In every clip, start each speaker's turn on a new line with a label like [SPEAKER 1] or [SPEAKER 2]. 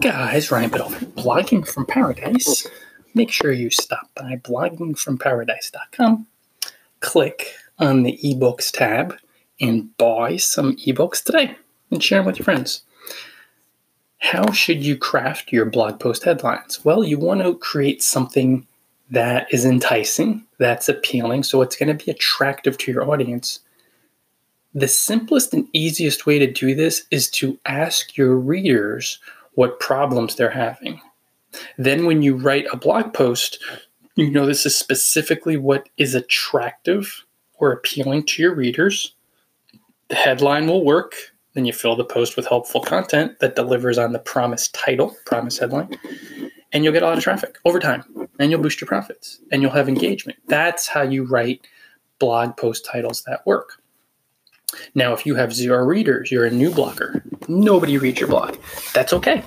[SPEAKER 1] guys, Ryan Biddulph, blogging from paradise. Make sure you stop by bloggingfromparadise.com, click on the ebooks tab, and buy some ebooks today and share them with your friends. How should you craft your blog post headlines? Well, you want to create something that is enticing, that's appealing, so it's going to be attractive to your audience. The simplest and easiest way to do this is to ask your readers what problems they're having. Then, when you write a blog post, you know this is specifically what is attractive or appealing to your readers. The headline will work. Then you fill the post with helpful content that delivers on the promised title, promise headline, and you'll get a lot of traffic over time and you'll boost your profits and you'll have engagement. That's how you write blog post titles that work. Now, if you have zero readers, you're a new blogger, nobody reads your blog. That's okay.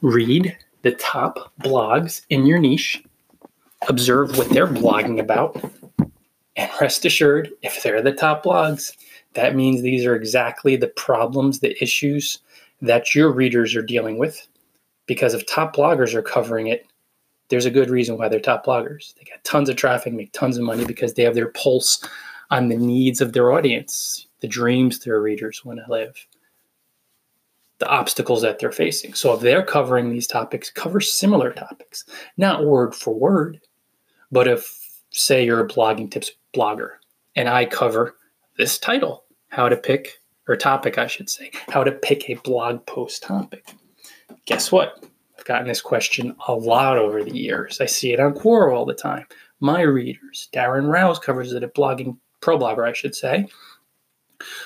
[SPEAKER 1] Read the top blogs in your niche, observe what they're blogging about, and rest assured, if they're the top blogs, that means these are exactly the problems, the issues that your readers are dealing with. Because if top bloggers are covering it, there's a good reason why they're top bloggers. They get tons of traffic, make tons of money because they have their pulse on the needs of their audience, the dreams their readers want to live, the obstacles that they're facing. So if they're covering these topics, cover similar topics, not word for word, but if, say, you're a blogging tips blogger and I cover this title, how to pick, or topic, I should say, how to pick a blog post topic. Guess what? I've gotten this question a lot over the years. I see it on Quora all the time. My readers, Darren Rowse covers it at Blogging Pro Blogger, I should say.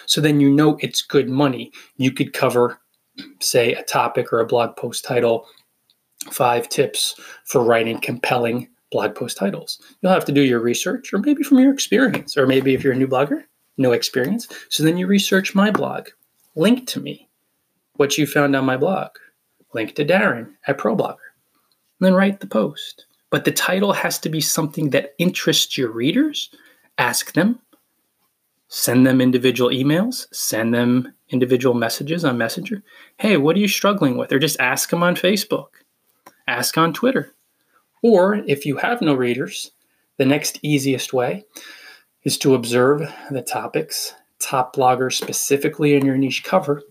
[SPEAKER 1] So then you know it's good money. You could cover, say, a topic or a blog post title, five tips for writing compelling blog post titles. You'll have to do your research, or maybe from your experience, or maybe if you're a new blogger, no experience. So then you research my blog, link to me, what you found on my blog, link to Darren at ProBlogger, then write the post. But the title has to be something that interests your readers. Ask them, send them individual emails, send them individual messages on Messenger. Hey, what are you struggling with? Or just ask them on Facebook, ask on Twitter. Or if you have no readers, the next easiest way is to observe the topics top bloggers specifically in your niche cover.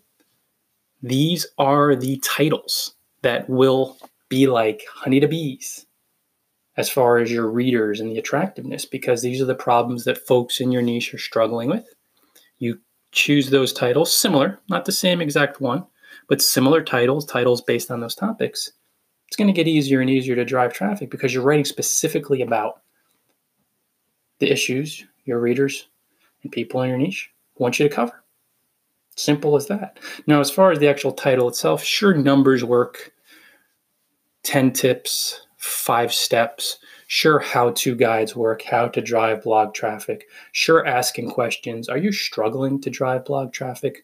[SPEAKER 1] These are the titles that will be like honey to bees as far as your readers and the attractiveness because these are the problems that folks in your niche are struggling with. You choose those titles, similar, not the same exact one, but similar titles, titles based on those topics. It's going to get easier and easier to drive traffic because you're writing specifically about the issues your readers and people in your niche want you to cover. Simple as that. Now, as far as the actual title itself, sure, numbers work 10 tips, five steps. Sure, how to guides work, how to drive blog traffic. Sure, asking questions. Are you struggling to drive blog traffic?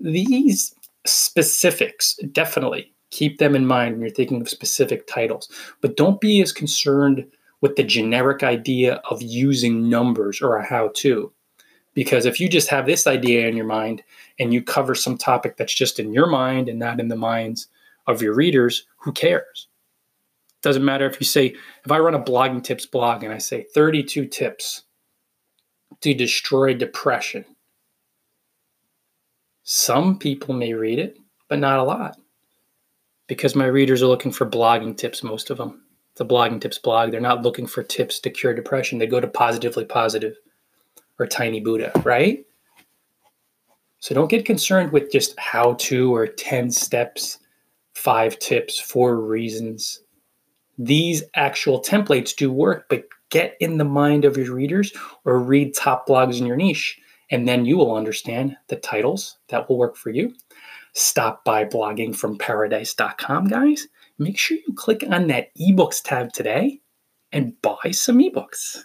[SPEAKER 1] These specifics, definitely keep them in mind when you're thinking of specific titles, but don't be as concerned with the generic idea of using numbers or a how to. Because if you just have this idea in your mind and you cover some topic that's just in your mind and not in the minds of your readers, who cares? Doesn't matter if you say, if I run a blogging tips blog and I say 32 tips to destroy depression, some people may read it, but not a lot because my readers are looking for blogging tips, most of them the blogging tips blog. They're not looking for tips to cure depression. They go to positively positive or tiny Buddha, right? So don't get concerned with just how to or 10 steps, five tips, four reasons. These actual templates do work, but get in the mind of your readers or read top blogs in your niche, and then you will understand the titles that will work for you. Stop by bloggingfromparadise.com, guys make sure you click on that ebooks tab today and buy some ebooks.